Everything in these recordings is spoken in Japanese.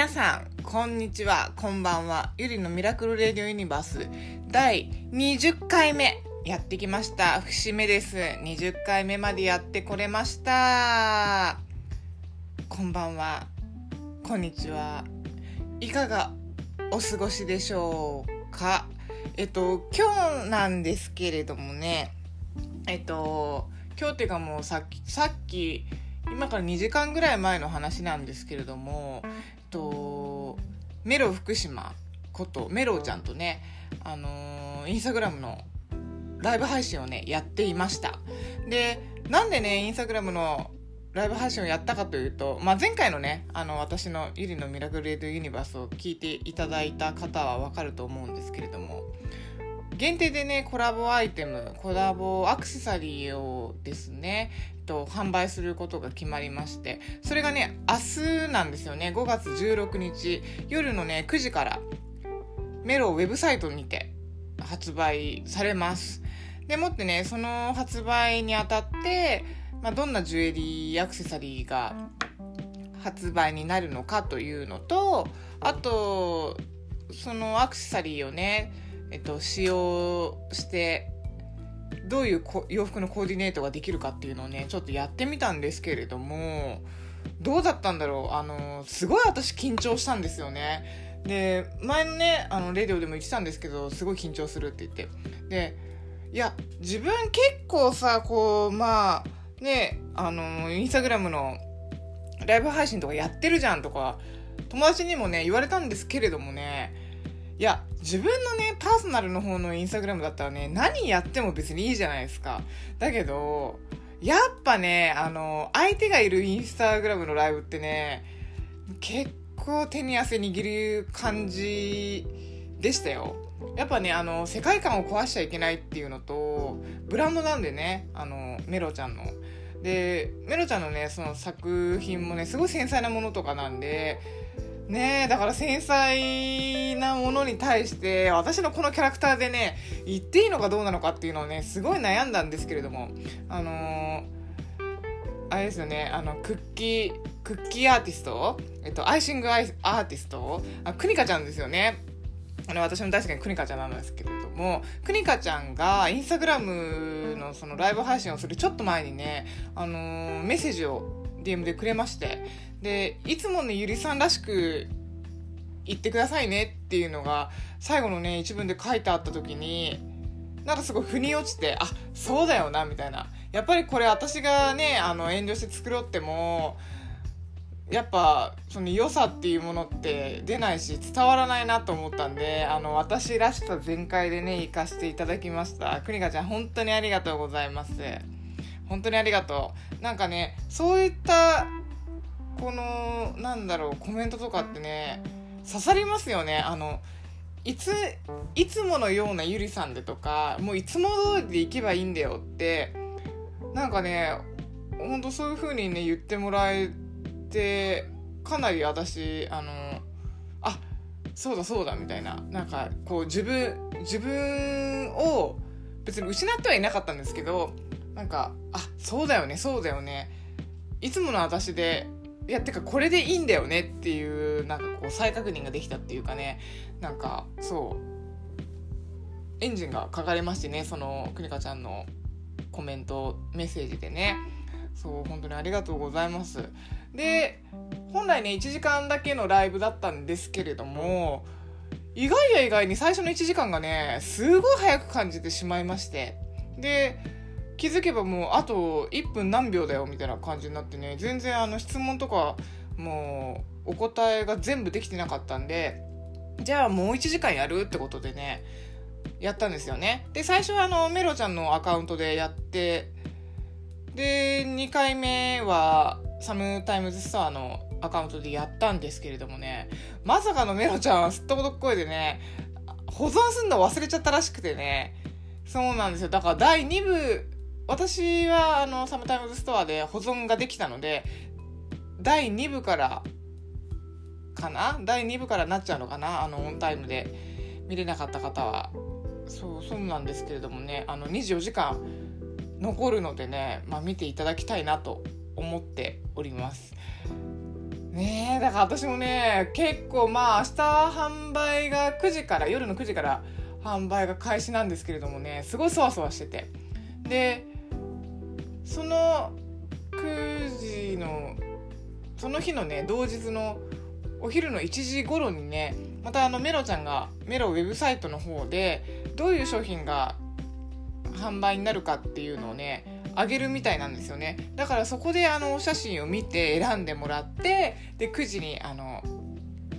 皆さんこんにちは。こんばんは。ゆりのミラクルレディオユニバース。第20回目。やってきました。節目です。20回目までやってこれました。こんばんは。こんにちは。いかがお過ごしでしょうか？えっと今日なんですけれどもね。えっと今日っていうかもうさっきさっき今から2時間ぐらい前の話なんですけれども、と、メロ福島ことメロちゃんとね、あのー、インスタグラムのライブ配信をねやっていました。でなんでねインスタグラムのライブ配信をやったかというと、まあ、前回のねあの私の「ゆりのミラクルレイドユニバース」を聞いていただいた方はわかると思うんですけれども限定でねコラボアイテムコラボアクセサリーをですねと販売することが決まりましてそれがね明日なんですよね。5月16日夜のね9時からメロウェブサイトにて発売されます。でもってねその発売にあたって、まあ、どんなジュエリーアクセサリーが発売になるのかというのとあとそのアクセサリーをねえっと、使用してどういう洋服のコーディネートができるかっていうのをねちょっとやってみたんですけれどもどうだったんだろう？あのすごい私緊張したんですよね。で前のねあのレディオでも言ってたんですけどすごい緊張するって言って。でいや自分結構さこうまあねあのインスタグラムのライブ配信とかやってるじゃんとか友達にもね言われたんですけれどもねいや自分のねパーソナルの方のインスタグラムだったらね何やっても別にいいじゃないですか。だけどやっぱねあの相手がいるインスタグラムのライブってね結構手に汗握る感じでしたよ。やっぱねあの世界観を壊しちゃいけないっていうのとブランドなんでねあのメロちゃんの。でメロちゃんのねその作品もねすごい繊細なものとかなんでねえだから繊細なものに対して私のこのキャラクターでね言っていいのかどうなのかっていうのをねすごい悩んだんですけれどもあのー、あれですよねあのクッキークッキーアーティスト、えっと、アイシングアーティストあクニカちゃんですよね。あの私の大好きなクニカちゃんなんですけれどもクニカちゃんがインスタグラムのそのライブ配信をするちょっと前にね、あのー、メッセージを DM でくれましてでいつもねゆりさんらしく言ってくださいねっていうのが最後のね一文で書いてあった時になんかすごい腑に落ちてあそうだよなみたいな。やっぱりこれ私がねあの遠慮して作ろうってもやっぱその良さっていうものって出ないし伝わらないなと思ったんであの私らしさ全開でね行かせていただきました。くにかちゃん本当にありがとうございます。本当にありがとう。なんかねそういったこのなんだろうコメントとかってね刺さりますよね。あのいついつものようなゆりさんでとかもういつも通りでいけばいいんだよってなんかねほんとそういう風にね言ってもらえてかなり私あのあそうだそうだみたいな。なんかこう自分自分を別に失ってはいなかったんですけどなんかあそうだよねそうだよね。いつもの私でいやてかこれでいいんだよねっていうなんかこう再確認ができたっていうかね。なんかそう。エンジンがかかれましてねそのくにかちゃんのコメントメッセージでね。そう本当にありがとうございます。で本来ね1時間だけのライブだったんですけれども意外や意外に最初の1時間がねすごい早く感じてしまいまして。で気づけばもうあと1分何秒だよみたいな感じになってね。全然あの質問とかもうお答えが全部できてなかったんでじゃあもう1時間やるってことでねやったんですよね。で最初はあのメロちゃんのアカウントでやってで2回目はサムタイムズストアのアカウントでやったんですけれどもねまさかのメロちゃんすっとこどっこいでね保存すんの忘れちゃったらしくてね。そうなんですよ。だから第2部私はあのサムタイムズストアで保存ができたので第2部からかな？第2部からなっちゃうのかな？あのオンタイムで見れなかった方は。そうそうなんですけれどもねあの24時間残るのでね、まあ、見ていただきたいなと思っております。ねえだから私もね結構まあ明日販売が9時から夜の9時から販売が開始なんですけれどもねすごいそわそわしてて。でその9時のその日のね同日のお昼の1時頃にねまたあのメロちゃんがメロウェブサイトの方でどういう商品が販売になるかっていうのをねあげるみたいなんですよね。だからそこであのお写真を見て選んでもらってで9時にあの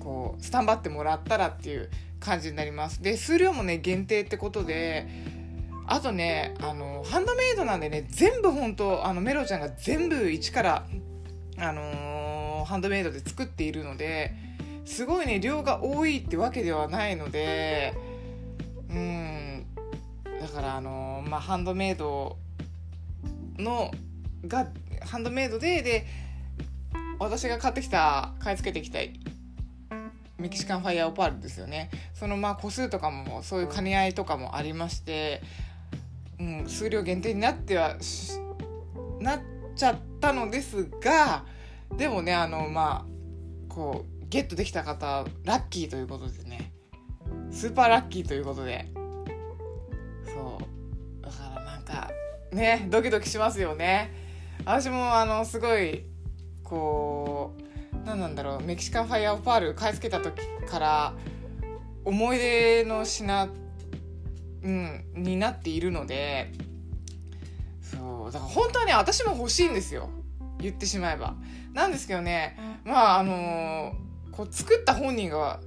こうスタンバってもらったらっていう感じになります。で数量もね限定ってことであとねあのハンドメイドなんでね全部本当あのメロちゃんが全部一からあのー、ハンドメイドで作っているのですごいね量が多いってわけではないのでうん。だからあのー、まあハンドメイドのがハンドメイドでで私が買ってきた買い付けてきたメキシカンファイアオパールですよね。そのまあ個数とかもそういう兼ね合いとかもありまして、うん、数量限定になってはなっちゃったのですがでもねあのまあこうゲットできた方ラッキーということでね。スーパーラッキーということで。そう。だからなんかねドキドキしますよね。私もあのすごいこう何なんだろうメキシカンファイアオパール買い付けた時から思い出の品、うん、になっているのでそうだから本当はね私も欲しいんですよ。言ってしまえば。なんですけどねまああのー、こう作った本人が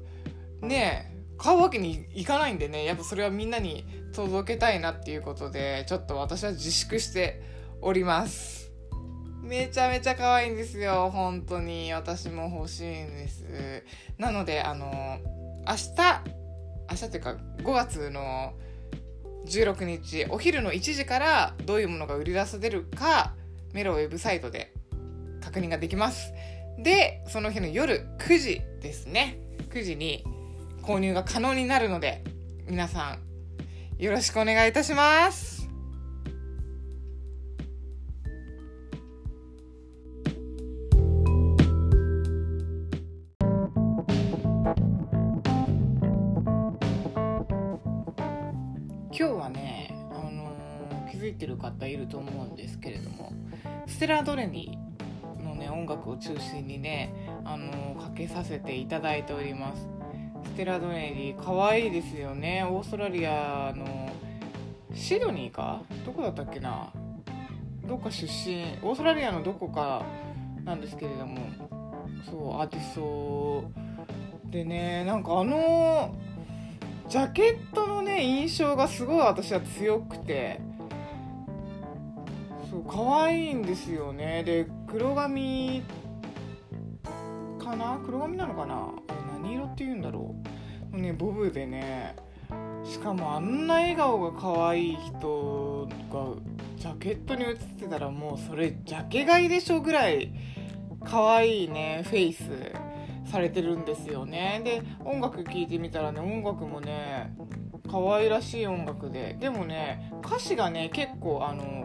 ね買うわけにいかないんでねやっぱそれはみんなに届けたいなっていうことでちょっと私は自粛しております。めちゃめちゃ可愛いんですよ。本当に。私も欲しいんです。なのであの明日明日っていうか5月の16日お昼の1時からどういうものが売り出されるかメロウェブサイトで確認ができます。でその日の夜9時ですね。9時に購入が可能になるので皆さんよろしくお願いいたします。ると思うんですけれどもステラ・ドレニのね音楽を中心にね、あの、かけさせていただいております。ステラ・ドレニ可愛いですよね。オーストラリアのシドニーか？どこだったっけな？どっか出身オーストラリアのどこかなんですけれどもそうアーティストでねなんかあのジャケットのね印象がすごい私は強くてそう可愛いんですよね。で黒髪かな？黒髪なのかな？あれ何色って言うんだろう？ねボブでねしかもあんな笑顔が可愛い人がジャケットに写ってたらもうそれジャケ買いでしょぐらい可愛いねフェイスされてるんですよね。で音楽聴いてみたらね音楽もね可愛らしい音楽で。でもね歌詞がね結構あの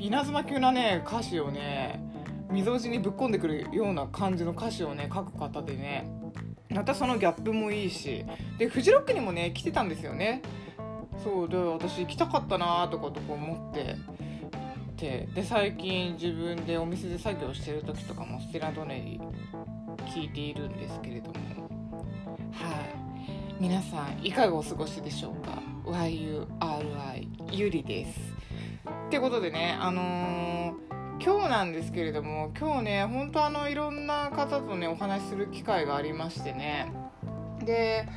稲妻級なね歌詞をねみぞおちにぶっ込んでくるような感じの歌詞をね書く方でね。またそのギャップもいいし。でフジロックにもね来てたんですよね。そうで私行きたかったなとかとか思って。てで最近自分でお店で作業してる時とかもステラドネリ聞いているんですけれども。はい。皆さんいかがお過ごしでしょうか？YURI ゆりです。ってことでねあのー、今日なんですけれども今日ね本当あのいろんな方とねお話しする機会がありましてね。で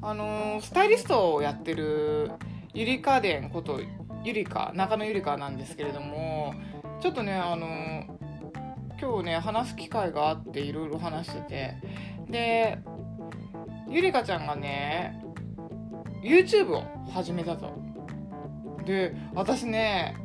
あのー、スタイリストをやってるゆりかでんことゆりか中野ゆりかなんですけれどもちょっとねあの今日ね話す機会があっていろいろ話してて。でゆりかちゃんがね YouTube を始めたと。で私ね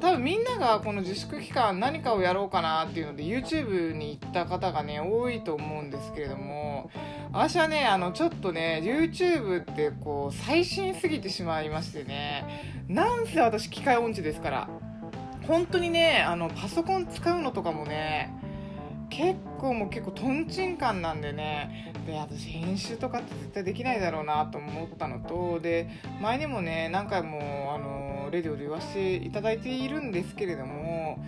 多分みんながこの自粛期間何かをやろうかなっていうので YouTube に行った方がね多いと思うんですけれども私はねあのちょっとね YouTube ってこう最新すぎてしまいましてねなんせ私機械音痴ですから本当にねあのパソコン使うのとかもね結構もう結構とんちんカンなんでね。で私編集とかって絶対できないだろうなと思ったのとで前にもね何回もあのレディオで言わせていただいているんですけれども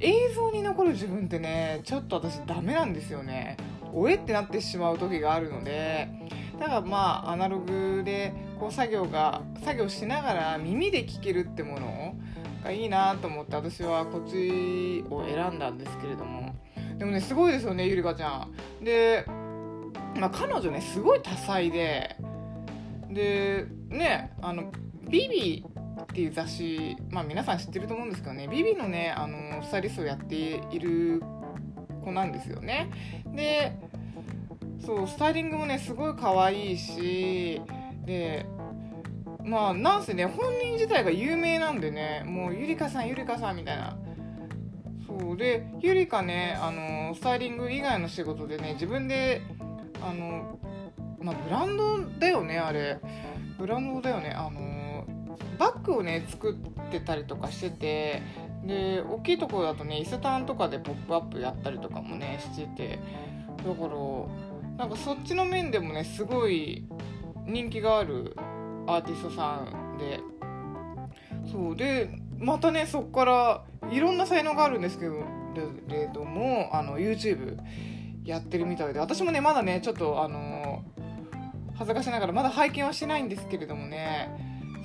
映像に残る自分ってねちょっと私ダメなんですよね。おえってなってしまう時があるのでだからまあアナログでこう作業が作業しながら耳で聞けるってものがいいなと思って私はこっちを選んだんですけれども。でもねすごいですよねゆりかちゃん。で、まあ、彼女ねすごい多彩で。でねあのビビっていう雑誌、まあ、皆さん知ってると思うんですけどねビビのねあのスタイリストをやっている子なんですよね。でそうスタイリングもねすごい可愛いしでまあなんせね本人自体が有名なんでねもうゆりかさんゆりかさんみたいな。そうでゆりかねあのスタイリング以外の仕事でね自分であのまあブランドだよねあれ。ブランドだよねあのバッグをね作ってたりとかしててで大きいところだとね伊勢丹とかで「ポップアップやったりとかもねしてて。だからなんかそっちの面でもねすごい人気があるアーティストさんで。そうでまたねそっからいろんな才能があるんですけどれどもあの YouTube やってるみたいで私もねまだねちょっとあの恥ずかしながらまだ拝見はしてないんですけれどもね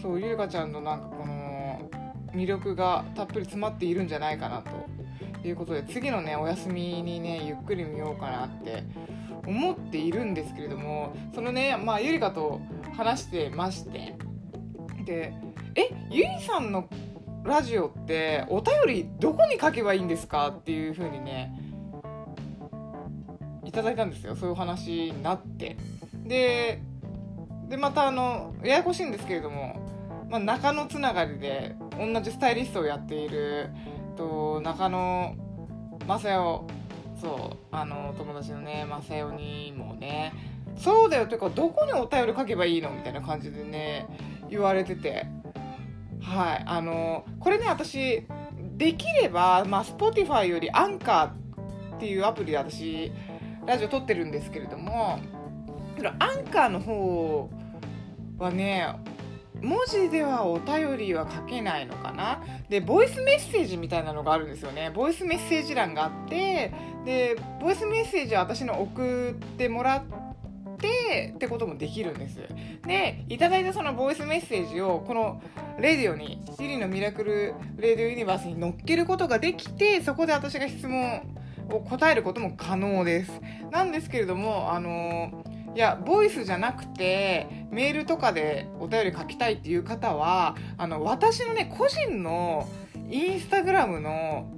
そうゆりかちゃんのなんかこの魅力がたっぷり詰まっているんじゃないかなということで次のねお休みにねゆっくり見ようかなって思っているんですけれどもそのねまあゆりかと話してましてでえゆりさんのラジオってお便りどこに書けばいいんですかっていう風にねいただいたんですよ。そういう話になって。ででまたあのややこしいんですけれども、まあ、中野つながりで同じスタイリストをやっていると中野正代そうあの友達のね正代にもねそうだよ。というかどこにお便り書けばいいのみたいな感じでね言われてて。はいあのこれね私できれば、まあ、Spotify よりアンカーっていうアプリで私ラジオ撮ってるんですけれどもアンカーの方はね文字ではお便りは書けないのかな。でボイスメッセージみたいなのがあるんですよね。ボイスメッセージ欄があってでボイスメッセージは私の送ってもらってってこともできるんです。でいただいたそのボイスメッセージをこのレディオにシリのミラクルレディオユニバースに乗っけることができてそこで私が質問を答えることも可能です。なんですけれどもあのいやボイスじゃなくてメールとかでお便り書きたいっていう方はあの私のね個人のインスタグラムの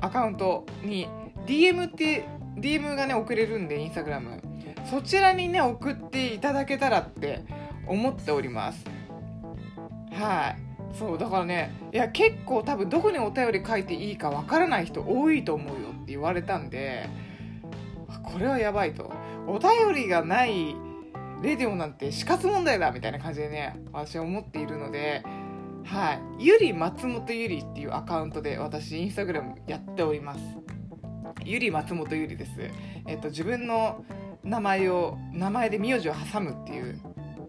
アカウントに DM って DM がね送れるんでインスタグラム。そちらにね送っていただけたらって思っております。はい。そうだからねいや結構多分どこにお便り書いていいかわからない人多いと思うよって言われたんでこれはやばいと。お便りがないレディオなんて死活問題だみたいな感じでね私は思っているのではい。ゆり松本ゆりっていうアカウントで私インスタグラムやっております。ゆり松本ゆりです。えっと自分の名前を名前で名字を挟むっていう。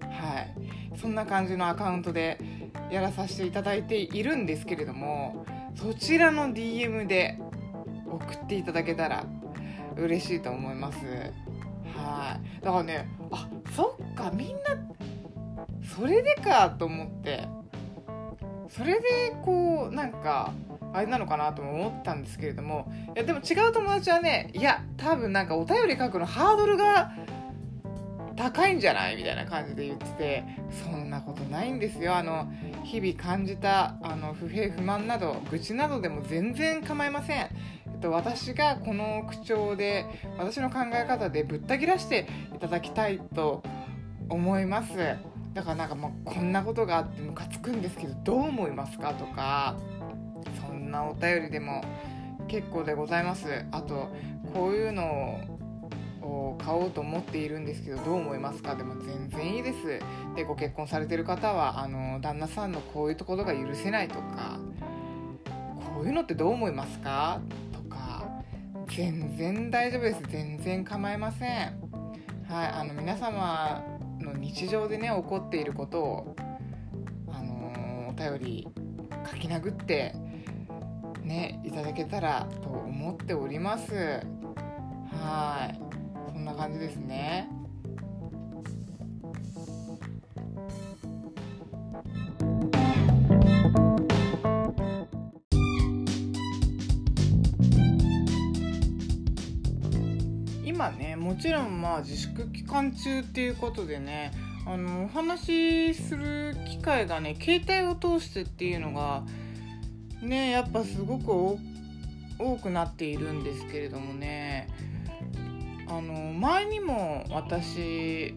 はい。そんな感じのアカウントでやらさせていただいているんですけれどもそちらの DM で送っていただけたら嬉しいと思います。はい。だからねあそっかみんなそれでかと思って。それでこうなんかあれなのかなとも思ったんですけれどもいやでも違う友達はねいや多分なんかお便り書くのハードルが高いんじゃないみたいな感じで言っててそんなことないんですよ。あの日々感じたあの不平不満など愚痴などでも全然構いません。と私がこの口調で私の考え方でぶった切らしていただきたいと思います。だからなんかもうこんなことがあってムカつくんですけどどう思いますかとか。そんなお便りでも結構でございます。あとこういうのを買おうと思っているんですけどどう思いますか？でも全然いいです。でご結婚されてる方はあの旦那さんのこういうところが許せないとかこういうのってどう思いますか？とか全然大丈夫です。全然構いません。はいあの皆様の日常でね起こっていることをあのー、お便り書き殴ってねいただけたらと思っております。はい。そんな感じですね。今ねもちろんまあ自粛期間中っていうことでねあのお話しする機会がね携帯を通してっていうのがねやっぱすごく多くなっているんですけれどもね。あの前にも私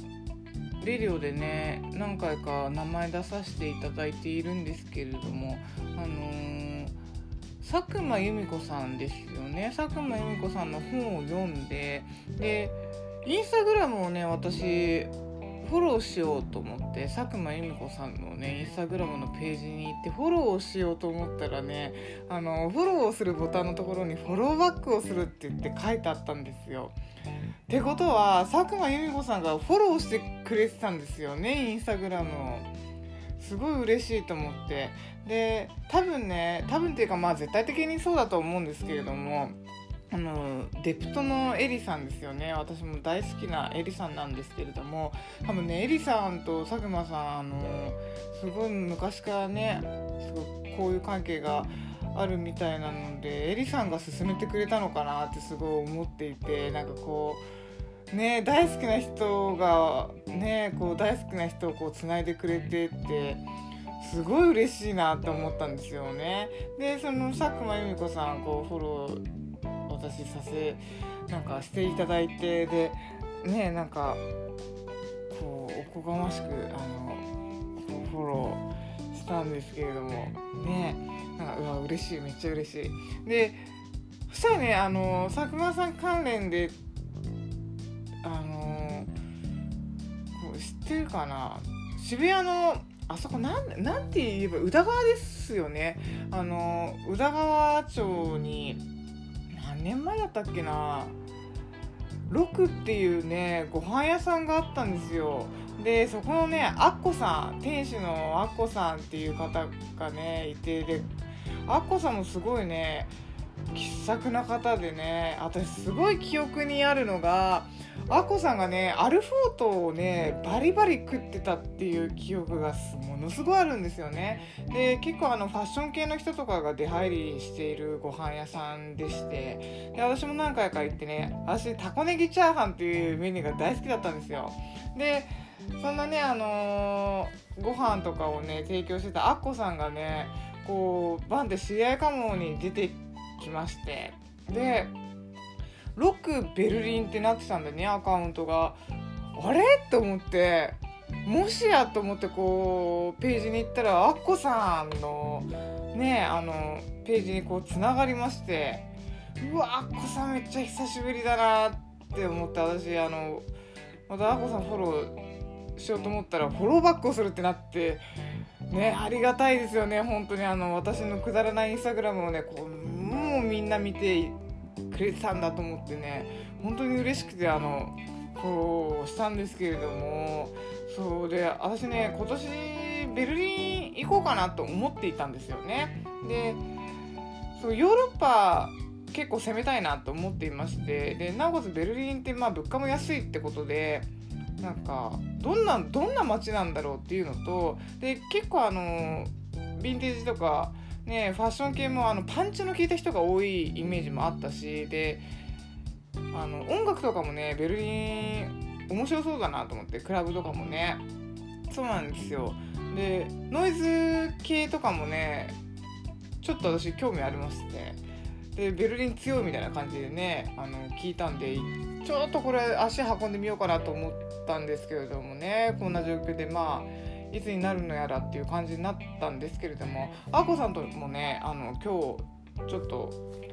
レディオでね何回か名前出させていただいているんですけれどもあの佐久間由美子さんですよね。佐久間由美子さんの本を読んででインスタグラムをね私フォローしようと思って佐久間由美子さんのねインスタグラムのページに行ってフォローをしようと思ったらねあのフォローをするボタンのところにフォローバックをするって言って書いてあったんですよ。ってことは佐久間由美子さんがフォローしてくれてたんですよねインスタグラムを。すごい嬉しいと思ってで多分ね多分っていうかまあ絶対的にそうだと思うんですけれどもあのデプトのエリさんですよね私も大好きなエリさんなんですけれども多分ねエリさんと佐久間さんあのすごい昔からねすごいこういう関係があるみたいなのでエリさんが勧めてくれたのかなってすごい思っていてなんかこうね大好きな人がねこう大好きな人をこうつないでくれてってすごい嬉しいなって思ったんですよね。でその佐久間由美子さんこうフォロー私させなんかしていただいてでねなんかこうおこがましくあのフォローしたんですけれどもねなんかうわ嬉しいめっちゃ嬉しい。でそしたらねあの佐久間さん関連であのこう知ってるかな？渋谷のあそこなんなんて言えば宇田川ですよね。あの宇田川町に年前だったっけな。6っていうねご飯屋さんがあったんですよ。でそこのねアッコさん店主のアッコさんっていう方がねいてでアッコさんもすごいね気さくな方でね私すごい記憶にあるのがアッコさんがねアルフォートをねバリバリ食ってたっていう記憶がものすごいあるんですよね。で結構あのファッション系の人とかが出入りしているご飯屋さんでしてで私も何回か行ってね私タコネギチャーハンっていうメニューが大好きだったんですよ。でそんなねあのー、ご飯とかをね提供してたアッコさんがねこうバンで知り合いかもに出てきまして。でロックベルリンってなってたんだねアカウントが。あれ？と思って。もしやと思ってこうページに行ったらアッコさんのねあのページにこうつながりまして。うわアッコさんめっちゃ久しぶりだなって思って私あのまたアッコさんフォローしようと思ったらフォローバックをするってなって。ねありがたいですよね。本当にあの私のくだらないインスタグラムをねこうもうみんな見てくれてたんだと思ってね本当に嬉しくてあのこうしたんですけれどもそうで私ね今年ベルリン行こうかなと思っていたんですよね。でそうヨーロッパ結構攻めたいなと思っていましてでなおかつベルリンってまあ物価も安いってことでなんかどんなどんな街なんだろうっていうのとで結構あのヴィンテージとかねファッション系もあのパンチの効いた人が多いイメージもあったしであの音楽とかもねベルリン面白そうだなと思ってクラブとかもね。そうなんですよ。でノイズ系とかもねちょっと私興味ありましてでベルリン強いみたいな感じでねあの聞いたんでちょっとこれ足運んでみようかなと思ったんですけれどもねこんな状況でまあいつになるのやらっていう感じになったんですけれどもあこさんともねあの今日ちょっと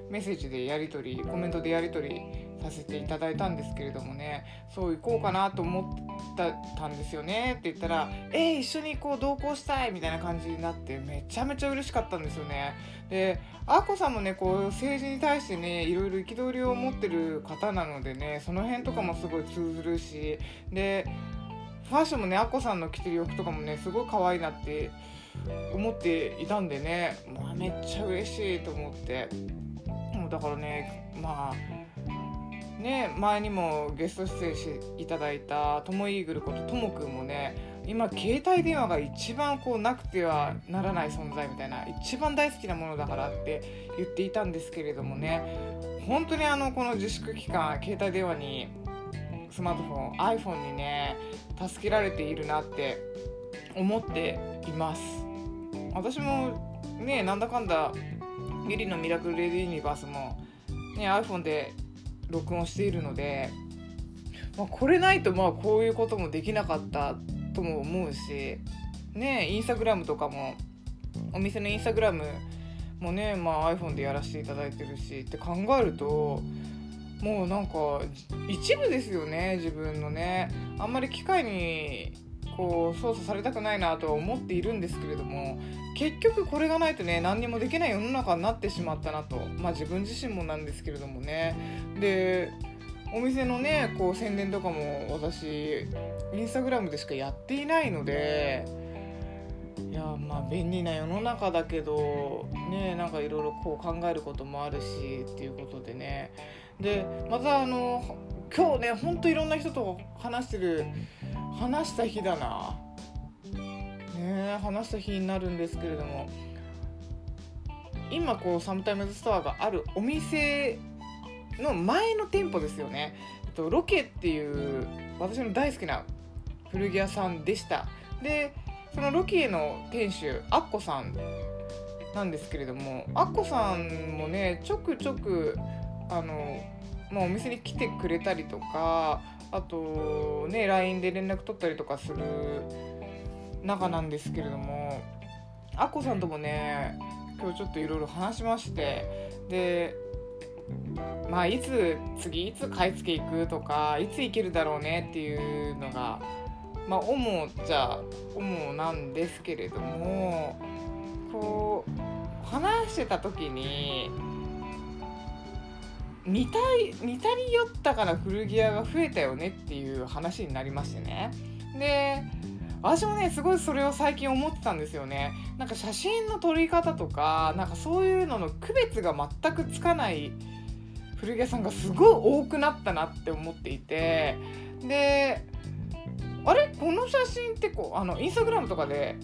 メッセージでやり取りコメントでやり取りさせていただいたんですけれどもねそう行こうかなと思ったんですよねって言ったら「えー、一緒にこう同行したい」みたいな感じになってめちゃめちゃ嬉しかったんですよね。であこさんもねこう政治に対してねいろいろ憤りを持ってる方なのでねその辺とかもすごい通ずるしでファッションもねあこさんの着てる洋服とかもねすごい可愛いなって思っていたんでね、まあ、めっちゃ嬉しいと思って。もうだからねまあね前にもゲスト出演していただいたともイーグルことともくんもね今携帯電話が一番こうなくてはならない存在みたいな一番大好きなものだからって言っていたんですけれどもね本当にあのこの自粛期間携帯電話にスマートフォン iPhone にね助けられているなって思っています。私もねなんだかんだミリのミラクルレディーユニバースも、ね、iPhone で録音しているので、まあ、これないとまあこういうこともできなかったとも思うしねインスタグラムとかもお店のインスタグラムもね、まあ、iPhone でやらせていただいてるしって考えるともうなんか一部ですよね自分のね。あんまり機械にこう操作されたくないなとは思っているんですけれども結局これがないとね何にもできない世の中になってしまったなと。まあ自分自身もなんですけれどもね。でお店のねこう宣伝とかも私インスタグラムでしかやっていないのでいやまあ便利な世の中だけどねなんかいろいろこう考えることもあるしっていうことでね。でまたあの今日ねほんといろんな人と話してる話した日だな。ね話した日になるんですけれども。今こうサムタイムズストアがあるお店の前の店舗ですよね、えっと、ロケっていう私の大好きな古着屋さんでした。でそのロケの店主アッコさんなんですけれどもアッコさんもねちょくちょくあの、まあ、お店に来てくれたりとかあとね LINE で連絡取ったりとかする中なんですけれどもアッコさんともね今日ちょっといろいろ話しましてでまあいつ次いつ買い付け行くとかいつ行けるだろうねっていうのがまあ主じゃ主なんですけれどもこう話してた時に似た似たり寄ったから古着屋が増えたよねっていう話になりましてね。で私もねすごいそれを最近思ってたんですよね。なんか写真の撮り方とかなんかそういうのの区別が全くつかない古着屋さんがすごい多くなったなって思っていて。であれ？この写真ってこうあのインスタグラムとかで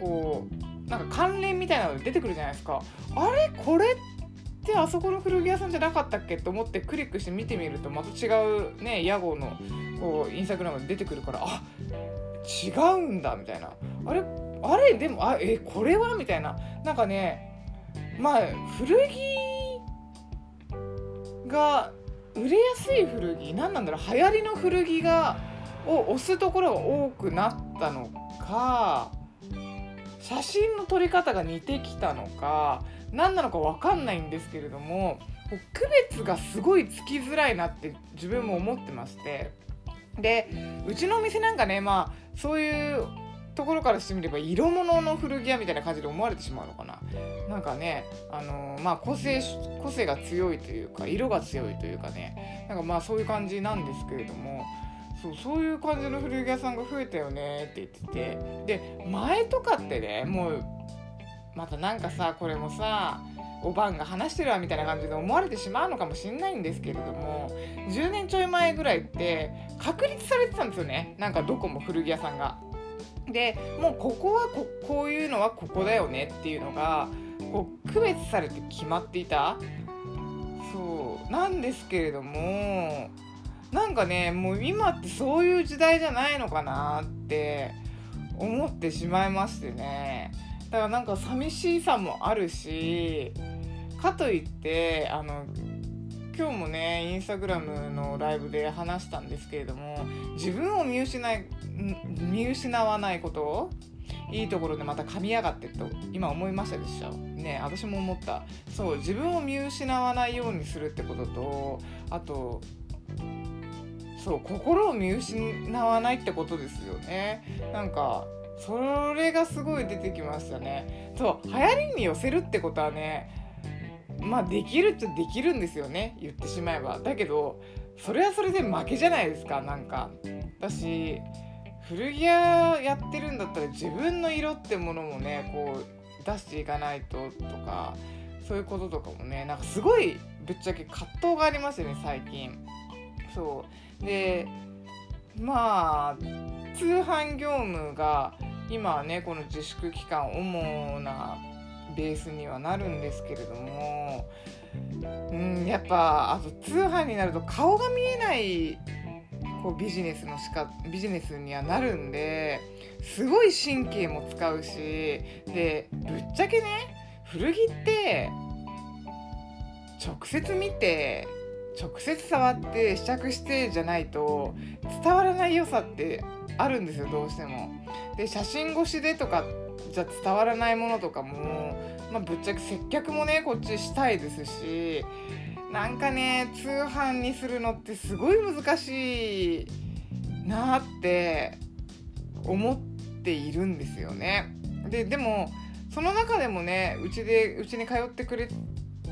こうなんか関連みたいなので出てくるじゃないですか。あれ？これ？ってあそこの古着屋さんじゃなかったっけと思ってクリックして見てみるとまた違うね屋号のこうインスタグラムで出てくるからあ違うんだみたいな。あれあれでもあえこれは？みたいな。なんかねまあ古着が売れやすい古着何なんだろう流行りの古着がを押すところが多くなったのか写真の撮り方が似てきたのか何なのか分かんないんですけれども区別がすごいつきづらいなって自分も思ってまして。でうちのお店なんかねまあそういうところからしてみれば色物の古着屋みたいな感じで思われてしまうのかな。なんかねあのー、まあ個性個性が強いというか色が強いというかね。なんかまあそういう感じなんですけれどもそうそういう感じの古着屋さんが増えたよねって言ってて。で前とかってねもうまたなんかさこれもさおばんが話してるわみたいな感じで思われてしまうのかもしんないんですけれども10年ちょい前ぐらいって確立されてたんですよね。なんかどこも古着屋さんが。でもうここはここういうのはここだよねっていうのがこう区別されて決まっていた。そうなんですけれどもなんかねもう今ってそういう時代じゃないのかなって思ってしまいましてね。だからなんか寂しさもあるしかといってあの今日もねインスタグラムのライブで話したんですけれども自分を見失い見失わないこといいところでまた噛みやがってと今思いましたでしょ？ね私も思った。そう自分を見失わないようにするってこととあとそう心を見失わないってことですよね。なんかそれがすごい出てきましたね。そう流行りに寄せるってことはねまあできるっちゃできるんですよね。言ってしまえば。だけどそれはそれで負けじゃないですか。なんか私古着屋やってるんだったら自分の色ってものもねこう出していかないととかそういうこととかもねなんかすごいぶっちゃけ葛藤がありますよね最近。そう。でまあ通販業務が今はねこの自粛期間主なベースにはなるんですけれどもうんやっぱあと通販になると顔が見えないこうビジネスのしかビジネスにはなるんですごい神経も使うしでぶっちゃけね古着って直接見て直接触って試着してじゃないと伝わらない良さってあるんですよどうしても。で写真越しでとかじゃ伝わらないものとかも、まあ、ぶっちゃけ接客もねこっちしたいですしなんかね通販にするのってすごい難しいなって思っているんですよね。ででもその中でもねうちでうちに通ってくれ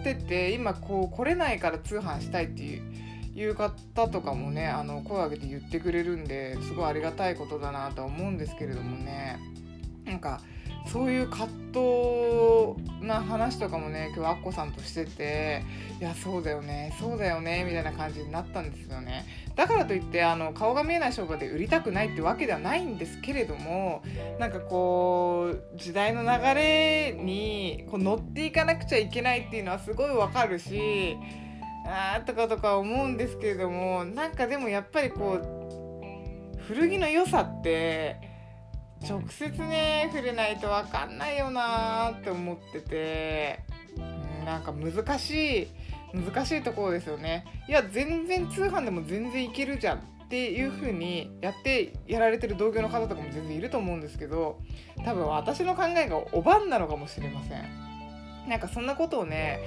てて今こう来れないから通販したいっていういう方とかもねあの声を上げて言ってくれるんですごいありがたいことだなと思うんですけれどもね。なんかそういう葛藤な話とかもね今日アッコさんとしてていやそうだよねそうだよねみたいな感じになったんですよね。だからといってあの顔が見えない商売で売りたくないってわけではないんですけれどもなんかこう時代の流れにこう乗っていかなくちゃいけないっていうのはすごいわかるしあーとかとか思うんですけれどもなんかでもやっぱりこう古着の良さって直接ね触れないと分かんないよなーって思ってて、なんか難しい難しいところですよね。いや全然通販でも全然いけるじゃんっていう風にやってやられてる同業の方とかも全然いると思うんですけど多分私の考えがおばんなのかもしれません。なんかそんなことをね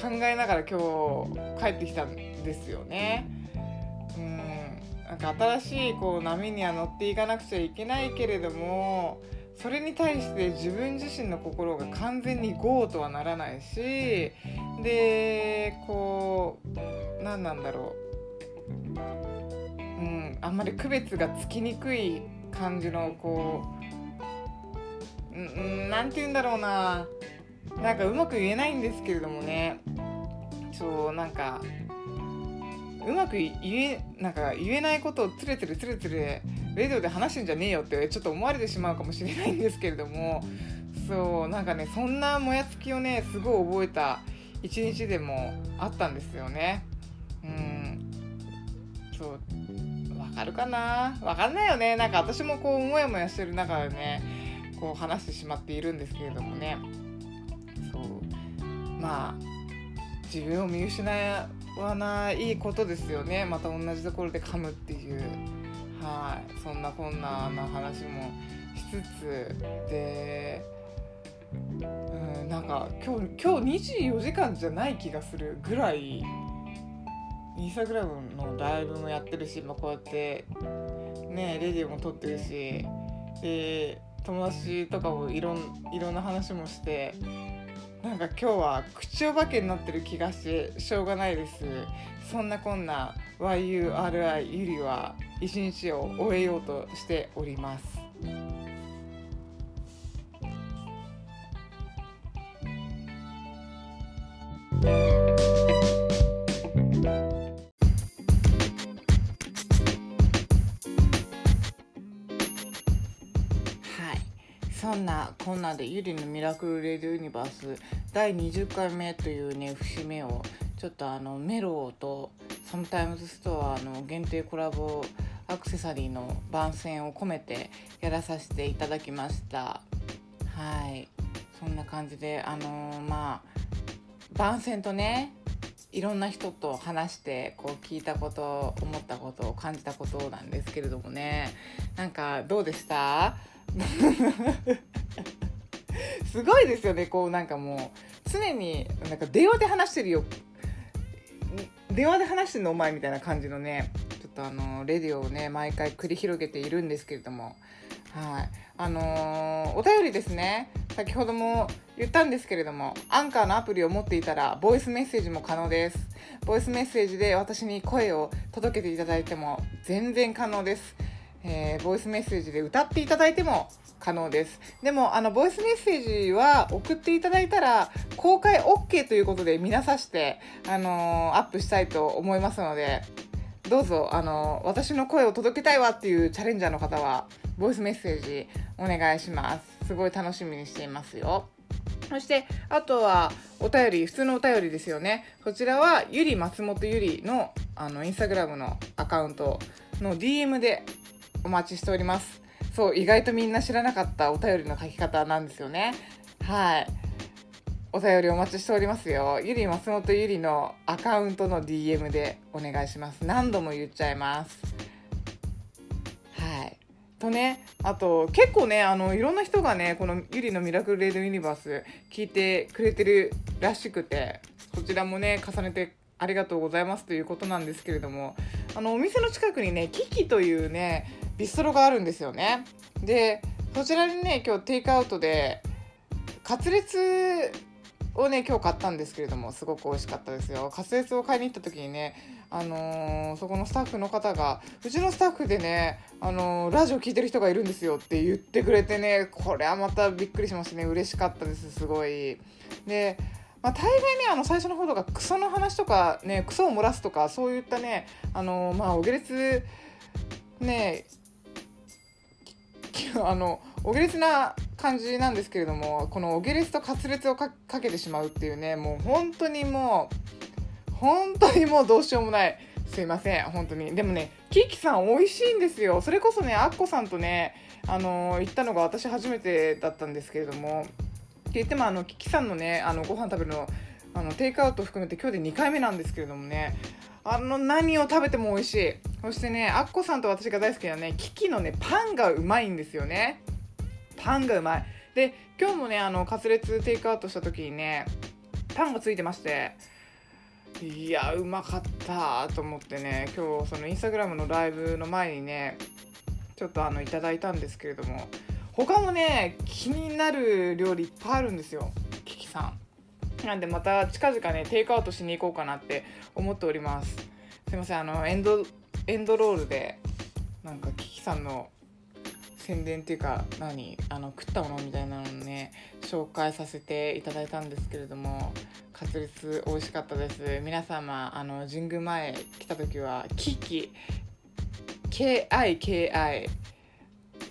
考えながら今日帰ってきたんですよね。うん。なんか新しいこう波には乗っていかなくちゃいけないけれどもそれに対して自分自身の心が完全に GO とはならないしでこう何なんだろう、うん、あんまり区別がつきにくい感じのこう何て言うんだろうな。なんかうまく言えないんですけれどもね。そうなんかうまく言えなんか言えないことをつれつれつれつれレディオで話してんじゃねえよってちょっと思われてしまうかもしれないんですけれども。そうなんかねそんなもやつきをねすごい覚えた一日でもあったんですよね。うん。そうわかるかな？わかんないよね。なんか私もこうモヤモヤしてる中でねこう話してしまっているんですけれどもね。まあ自分を見失わないことですよね。また同じところで噛むっていう。はい。そんなこんなな話もしつつでうんなんか今日今日24時間じゃない気がするぐらいインスタグラムのライブもやってるし、まあ、こうやってねレディオも撮ってるしで友達とかもいろんいろんな話もしてなんか今日は口お化けになってる気がしてしょうがないです。そんなこんな YURI ゆりは一日を終えようとしております。こんなでゆりのミラクルレディオユニバース第20回目というね節目をちょっとあのメローとサムタイムズストアの限定コラボアクセサリーの番宣を込めてやらさせていただきました。はい。そんな感じであのー、まあ番宣とねいろんな人と話してこう聞いたこと思ったことを感じたことなんですけれどもね。なんかどうでした？すごいですよね。こうなんかもう常になんか電話で話してるよ。電話で話してんのお前みたいな感じのねちょっとあのレディオをね毎回繰り広げているんですけれども。はい。あのー、お便りですね。先ほども言ったんですけれどもアンカーのアプリを持っていたらボイスメッセージも可能です。ボイスメッセージで私に声を届けていただいても全然可能です、えー、ボイスメッセージで歌っていただいても可能です。でもあのボイスメッセージは送っていただいたら公開 OK ということで皆さして、あのー、アップしたいと思いますのでどうぞ、あのー、私の声を届けたいわっていうチャレンジャーの方はボイスメッセージお願いします。すごい楽しみにしていますよ。そして、あとは、お便り、普通のお便りですよね。こちらは、ゆり松本ゆりの、あの、インスタグラムのアカウントの DM でお待ちしております。そう意外とみんな知らなかったお便りの書き方なんですよね。はい。お便りお待ちしておりますよ。ゆり松本ゆりのアカウントの DM でお願いします。何度も言っちゃいます。はい。とねあと結構ねあのいろんな人がねこのゆりのミラクルレイドユニバース聞いてくれてるらしくてこちらもね重ねてありがとうございますということなんですけれどもあのお店の近くにねキキというねビストロがあるんですよね。でそちらにね今日テイクアウトでカツレツをね今日買ったんですけれどもすごく美味しかったですよ。カツレツを買いに行った時にねあのー、そこのスタッフの方がうちのスタッフでね、あのー、ラジオ聞いてる人がいるんですよって言ってくれてねこれはまたびっくりしましたね。嬉しかったですすごい。でまあ、大概ねあの最初の方とかクソの話とかねクソを漏らすとかそういったねあのまあお下劣ねあのお下劣な感じなんですけれどもこのお下劣と滑舌をかけてしまうっていうねもう本当にもう本当にもうどうしようもないすいません本当に。でもねキキさん美味しいんですよ。それこそねアッコさんとねあの行ったのが私初めてだったんですけれどもって言ってもあのキキさんのねあのご飯食べるのあのテイクアウト含めて今日で2回目なんですけれどもねあの何を食べても美味しい。そしてねアッコさんと私が大好きなねキキのねパンがうまいんですよね。パンがうまい。で今日もねあのカツレツテイクアウトした時にねパンがついてましていやうまかったと思ってね今日そのインスタグラムのライブの前にねちょっとあのいただいたんですけれども他もね気になる料理いっぱいあるんですよキキさん。なんでまた近々ねテイクアウトしに行こうかなって思っております。すいませんあのエンドエンドロールでなんかキキさんの宣伝っていうか何あの食ったものみたいなのをね紹介させていただいたんですけれどもカツレツ美味しかったです。皆様あの神宮前来た時はキキ KIKI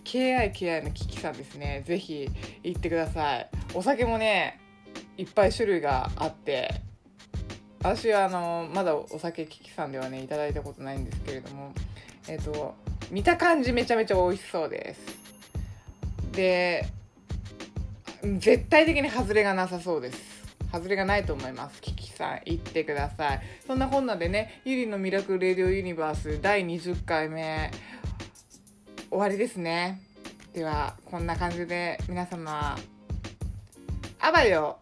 KIKI のキキさんですね。ぜひ行ってください。お酒もねいっぱい種類があって私はあのまだお酒キキさんではねいただいたことないんですけれどもえっ、と見た感じめちゃめちゃ美味しそうです。で絶対的に外れがなさそうです。外れがないと思います。キキさん行ってください。そんなこんなでねゆりのミラクルレディオユニバース第20回目終わりですね。ではこんな感じで皆様あばよ